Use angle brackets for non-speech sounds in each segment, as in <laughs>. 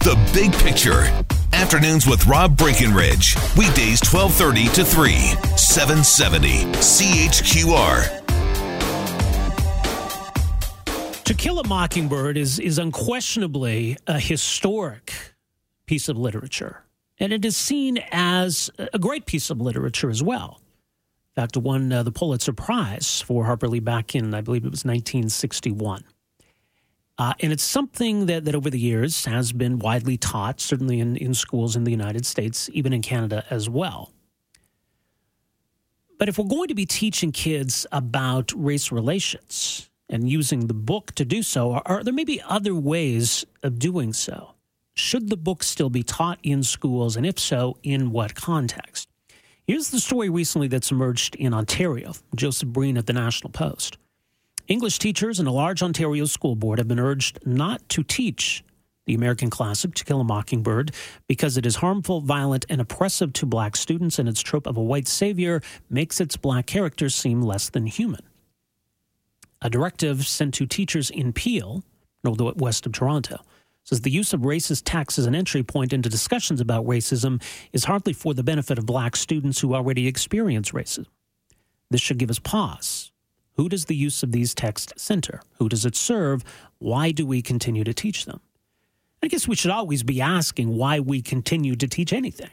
the big picture. Afternoons with Rob Breckenridge. Weekdays 1230 to 3, 770 CHQR. To Kill a Mockingbird is, is unquestionably a historic piece of literature. And it is seen as a great piece of literature as well. In fact, it won uh, the Pulitzer Prize for Harper Lee back in, I believe it was 1961. Uh, and it's something that, that over the years has been widely taught, certainly in, in schools in the United States, even in Canada as well. But if we're going to be teaching kids about race relations and using the book to do so, are, are there maybe other ways of doing so? Should the book still be taught in schools? And if so, in what context? Here's the story recently that's emerged in Ontario. Joseph Brean at the National Post. English teachers and a large Ontario school board have been urged not to teach the American classic To Kill a Mockingbird because it is harmful, violent, and oppressive to black students, and its trope of a white savior makes its black characters seem less than human. A directive sent to teachers in Peel, west of Toronto, says the use of racist text as an entry point into discussions about racism is hardly for the benefit of black students who already experience racism. This should give us pause who does the use of these texts center? Who does it serve? Why do we continue to teach them? I guess we should always be asking why we continue to teach anything.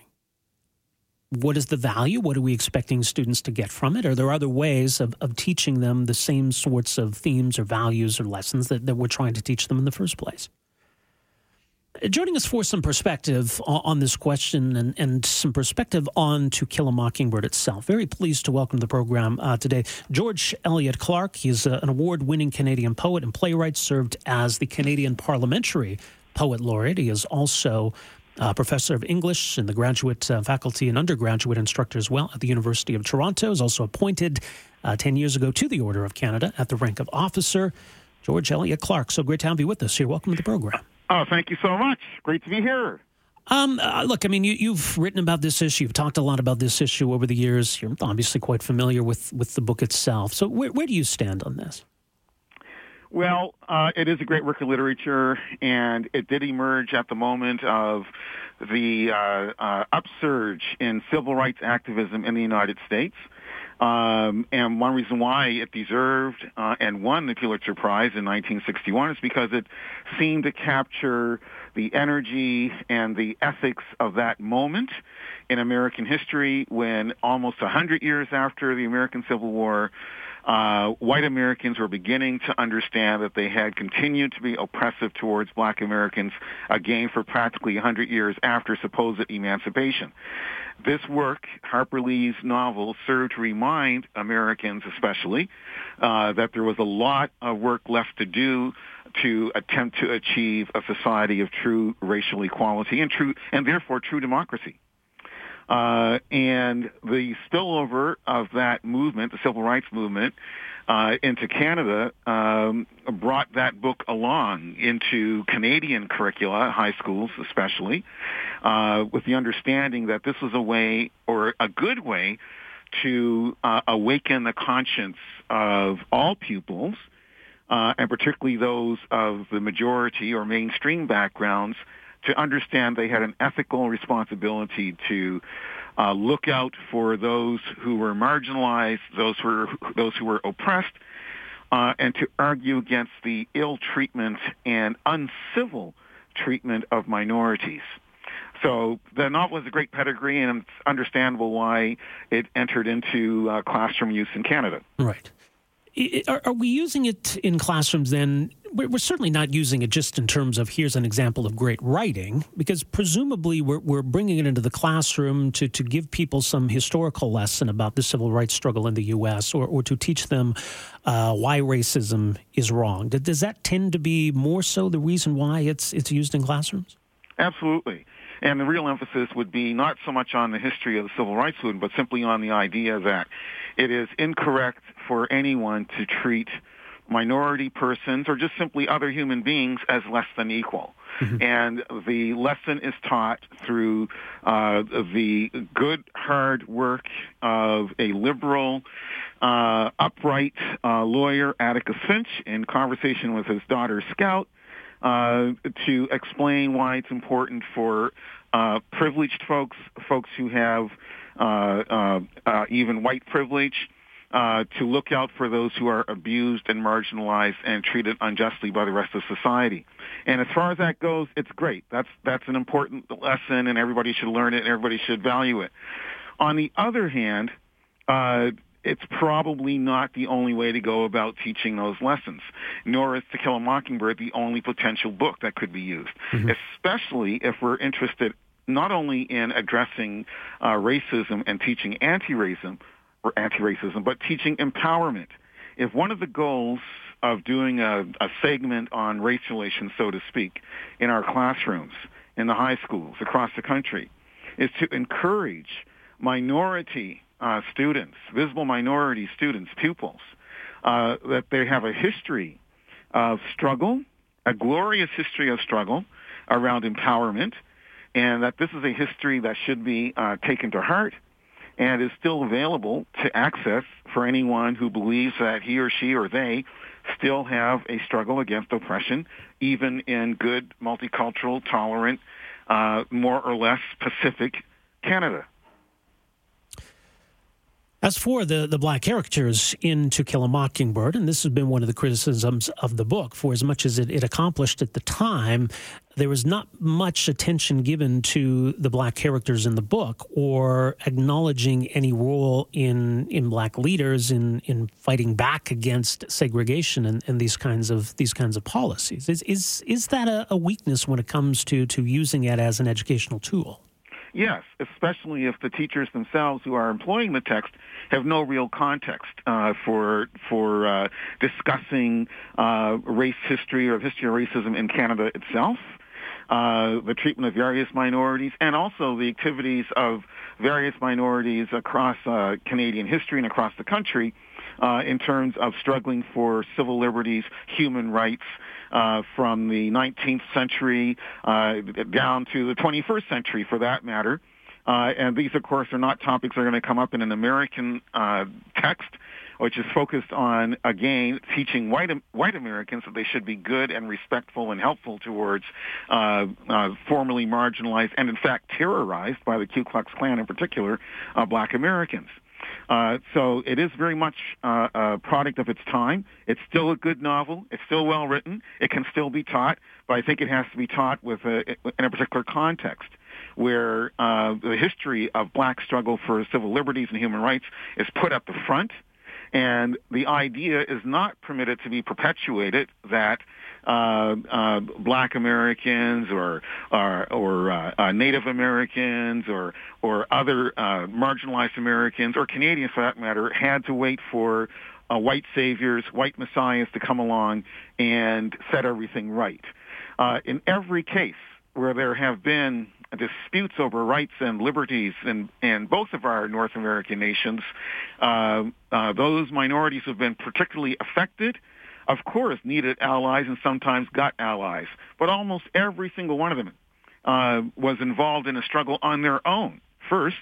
What is the value? What are we expecting students to get from it? Are there other ways of, of teaching them the same sorts of themes or values or lessons that, that we're trying to teach them in the first place? Joining us for some perspective on this question and, and some perspective on To Kill a Mockingbird itself. Very pleased to welcome to the program uh, today George Elliott Clarke. He's uh, an award winning Canadian poet and playwright, served as the Canadian Parliamentary Poet Laureate. He is also a professor of English in the graduate uh, faculty and undergraduate instructor as well at the University of Toronto. Is also appointed uh, 10 years ago to the Order of Canada at the rank of officer. George Elliott Clarke, so great to have you with us here. Welcome to the program. Oh, thank you so much. Great to be here. Um, uh, look, I mean, you, have written about this issue. You've talked a lot about this issue over the years. You're obviously quite familiar with, with the book itself. So, where, where do you stand on this? Well, uh, it is a great work of literature, and it did emerge at the moment of the uh, uh upsurge in civil rights activism in the United States. Um, and one reason why it deserved uh, and won the Pulitzer Prize in 1961 is because it seemed to capture the energy and the ethics of that moment in American history when almost 100 years after the American Civil War, uh, white Americans were beginning to understand that they had continued to be oppressive towards black Americans again for practically 100 years after supposed emancipation. This work, Harper Lee's novel, served to remind Americans especially uh, that there was a lot of work left to do to attempt to achieve a society of true racial equality and true and therefore true democracy. Uh, and the spillover of that movement, the civil rights movement, uh, into Canada um, brought that book along into Canadian curricula, high schools especially, uh, with the understanding that this was a way or a good way to uh, awaken the conscience of all pupils, uh, and particularly those of the majority or mainstream backgrounds, to understand they had an ethical responsibility to uh, look out for those who were marginalized, those who were, those who were oppressed, uh, and to argue against the ill treatment and uncivil treatment of minorities. So the novel has a great pedigree, and it's understandable why it entered into uh, classroom use in Canada. Right. Are, are, we using it in classrooms then? We're, we're, certainly not using it just in terms of here's an example of great writing, because presumably we're, we're bringing it into the classroom to, to give people some historical lesson about the civil rights struggle in the U.S. or, or to teach them uh, why racism is wrong. Does that tend to be more so the reason why it's, it's used in classrooms? Absolutely. And the real emphasis would be not so much on the history of the civil rights movement, but simply on the idea that it is incorrect for anyone to treat minority persons or just simply other human beings as less than equal. Mm-hmm. And the lesson is taught through uh, the good, hard work of a liberal, uh, upright uh, lawyer, Atticus Finch, in conversation with his daughter, Scout, uh, to explain why it's important for uh, privileged folks, folks who have uh, even white privilege, uh, to look out for those who are abused and marginalized and treated unjustly by the rest of society. And as far as that goes, it's great. That's that's an important lesson, and everybody should learn it, and everybody should value it. On the other hand, uh, it's probably not the only way to go about teaching those lessons, nor is To Kill a Mockingbird the only potential book that could be used, mm-hmm. especially if we're interested not only in addressing uh, racism and teaching anti-racism, or anti-racism, but teaching empowerment. If one of the goals of doing a, a segment on race relations, so to speak, in our classrooms, in the high schools across the country, is to encourage minority uh, students, visible minority students, pupils, uh, that they have a history of struggle, a glorious history of struggle around empowerment, and that this is a history that should be uh, taken to heart and is still available to access for anyone who believes that he or she or they still have a struggle against oppression, even in good, multicultural, tolerant, uh, more or less Pacific Canada. As for the, the black characters in To Kill a Mockingbird, and this has been one of the criticisms of the book, for as much as it, it accomplished at the time, there was not much attention given to the black characters in the book or acknowledging any role in in black leaders in in fighting back against segregation and, and these kinds of these kinds of policies. Is is is that a, a weakness when it comes to to using it as an educational tool? Yes, especially if the teachers themselves who are employing the text have no real context uh, for for uh, discussing uh, race history or history of racism in Canada itself. Uh, the treatment of various minorities, and also the activities of various minorities across uh, Canadian history and across the country uh, in terms of struggling for civil liberties, human rights, uh, from the 19th century uh, down to the 21st century, for that matter. Uh, and these, of course, are not topics that are going to come up in an American uh, text, which is focused on, again, teaching white white Americans that they should be good and respectful and helpful towards uh, uh, formerly marginalized and, in fact, terrorized by the Ku Klux Klan, in particular, uh, black Americans. Uh, so it is very much uh, a product of its time. It's still a good novel. It's still well written. It can still be taught, but I think it has to be taught with a, in a particular context where uh, the history of black struggle for civil liberties and human rights is put at the front. And the idea is not permitted to be perpetuated that uh, uh, black Americans or or, or uh, uh, Native Americans or or other uh, marginalized Americans or Canadians for that matter had to wait for uh, white saviors, white messiahs to come along and set everything right. Uh, in every case where there have been disputes over rights and liberties in, in both of our North American nations, uh, uh, those minorities have been particularly affected of course, needed allies and sometimes got allies, but almost every single one of them uh, was involved in a struggle on their own first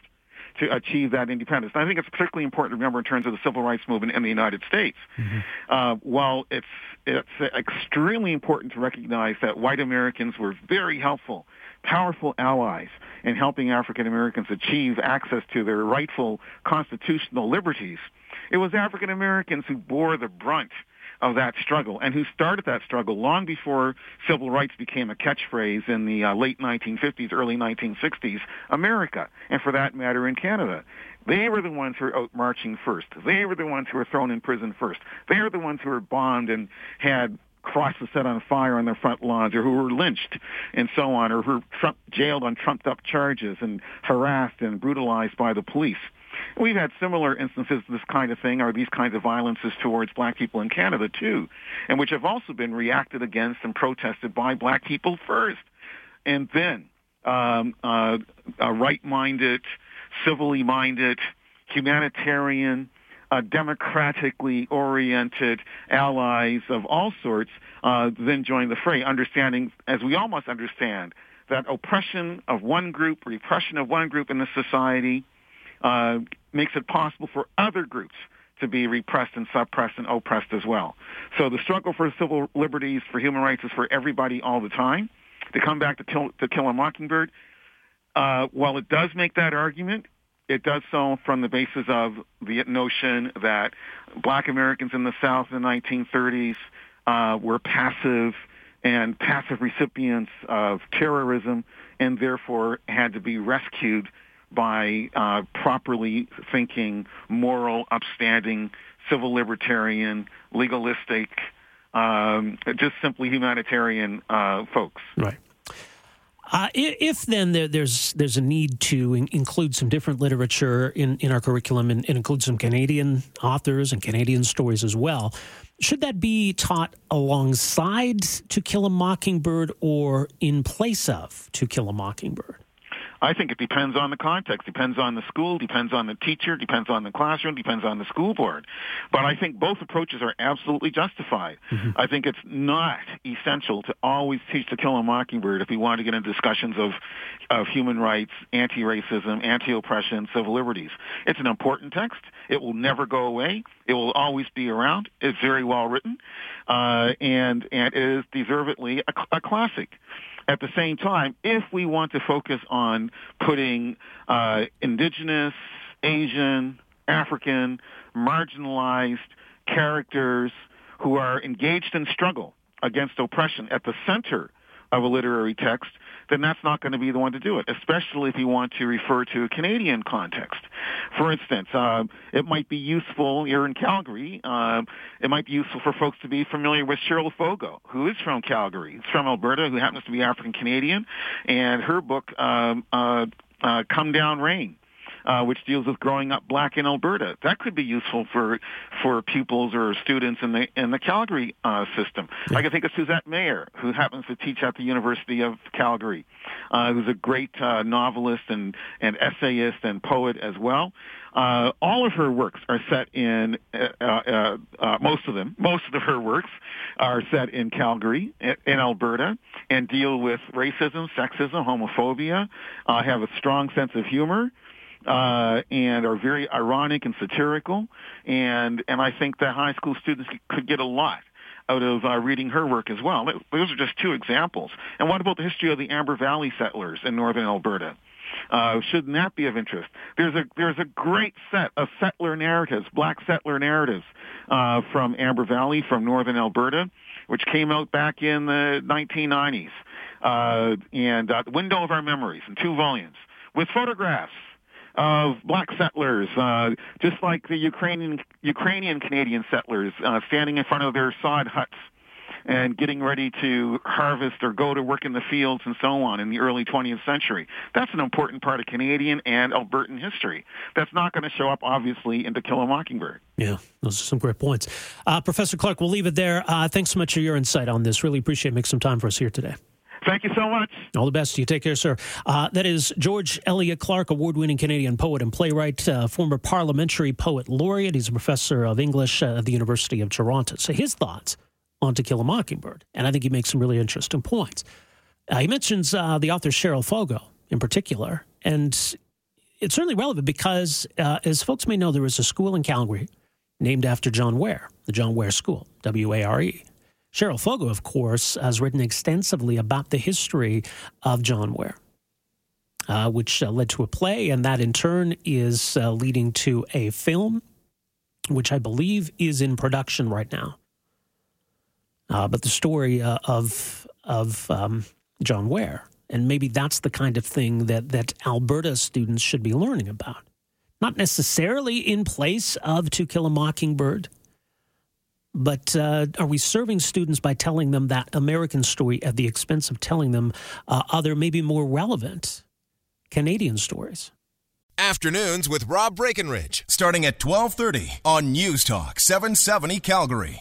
to achieve that independence. And I think it's particularly important to remember in terms of the civil rights movement in the United States. Mm-hmm. Uh, while it's it's extremely important to recognize that white Americans were very helpful, powerful allies in helping African Americans achieve access to their rightful constitutional liberties, it was African Americans who bore the brunt of that struggle and who started that struggle long before civil rights became a catchphrase in the uh, late 1950s, early 1960s, America, and for that matter in Canada. They were the ones who were out marching first. They were the ones who were thrown in prison first. They were the ones who were bombed and had crosses set on fire on their front lawns, or who were lynched and so on, or who were Trump, jailed on trumped-up charges and harassed and brutalized by the police. We've had similar instances of this kind of thing, or these kinds of violences towards black people in Canada too, and which have also been reacted against and protested by black people first. And then um, uh, uh, right-minded, civilly minded, humanitarian, uh, democratically oriented allies of all sorts uh, then join the fray, understanding, as we all must understand, that oppression of one group, repression of one group in the society uh, makes it possible for other groups to be repressed and suppressed and oppressed as well. So the struggle for civil liberties, for human rights is for everybody all the time. To come back to Kill, to kill a Mockingbird, uh, while it does make that argument, it does so from the basis of the notion that black Americans in the South in the 1930s uh, were passive and passive recipients of terrorism and therefore had to be rescued by uh, properly thinking, moral, upstanding, civil libertarian, legalistic, um, just simply humanitarian uh, folks. Right. Uh, if then there, there's there's a need to in, include some different literature in, in our curriculum and, and, include some Canadian authors and Canadian stories as well, should that be taught alongside To Kill a Mockingbird or in place of To Kill a Mockingbird? I think it depends on the context, depends on the school, depends on the teacher, depends on the classroom, depends on the school board. But I think both approaches are absolutely justified. Mm-hmm. I think it's not essential to always teach To Kill a Mockingbird if we want to get into discussions of, of human rights, anti-racism, anti-oppression, civil liberties. It's an important text. It will never go away. It will always be around. It's very well written, uh, and and it is deservedly a, a classic. At the same time, if we want to focus on putting uh, indigenous, Asian, African, marginalized characters who are engaged in struggle against oppression at the center of a literary text, then that's not going to be the one to do it, especially if you want to refer to a Canadian context. For instance, uh, it might be useful, you're in Calgary, uh, it might be useful for folks to be familiar with Cheryl Foggo, who is from Calgary. It's from Alberta, who happens to be African Canadian, and her book, um, uh, uh, Come Down Rain, uh, which deals with growing up black in Alberta. That could be useful for for pupils or students in the in the Calgary uh, system. Yeah. I can think of Suzette Mayr, who happens to teach at the University of Calgary, uh, who's a great uh, novelist and and essayist and poet as well. Uh, all of her works are set in uh, uh, uh, most of them. <laughs> Most of her works are set in Calgary, in Alberta, and deal with racism, sexism, homophobia. Uh, have a strong sense of humor uh, and are very ironic and satirical. And and I think that high school students could get a lot out of uh, reading her work as well. Those are just two examples. And what about the history of the Amber Valley settlers in northern Alberta? Uh, shouldn't that be of interest? There's a there's a great set of settler narratives, black settler narratives uh, from Amber Valley, from northern Alberta, which came out back in the 1990s, uh, and uh, Window of Our Memories in two volumes with photographs of black settlers, uh, just like the Ukrainian Ukrainian Canadian settlers uh, standing in front of their sod huts and getting ready to harvest or go to work in the fields and so on in the early 20th century. That's an important part of Canadian and Albertan history. That's not going to show up, obviously, in To Kill a Mockingbird. Yeah, those are some great points. Uh, Professor Clarke, we'll leave it there. Uh, thanks so much for your insight on this. Really appreciate making some time for us here today. Thank you so much. All the best. to You take care, sir. Uh, that is George Elliott Clarke, award winning Canadian poet and playwright, uh, former parliamentary poet laureate. He's a professor of English uh, at the University of Toronto. So his thoughts on To Kill a Mockingbird. And I think he makes some really interesting points. Uh, he mentions uh, the author Cheryl Foggo in particular. And it's certainly relevant because, uh, as folks may know, there was a school in Calgary named after John Ware, the John Ware School, W A R E. Cheryl Foggo, of course, has written extensively about the history of John Ware, uh, which uh, led to a play, and that in turn is uh, leading to a film, which I believe is in production right now. Uh, but the story uh, of of um, John Ware, and maybe that's the kind of thing that that Alberta students should be learning about, not necessarily in place of To Kill a Mockingbird but uh, are we serving students by telling them that American story at the expense of telling them uh, other, maybe more relevant Canadian stories? Afternoons with Rob Breckenridge, starting at 1230 on News Talk 770 Calgary.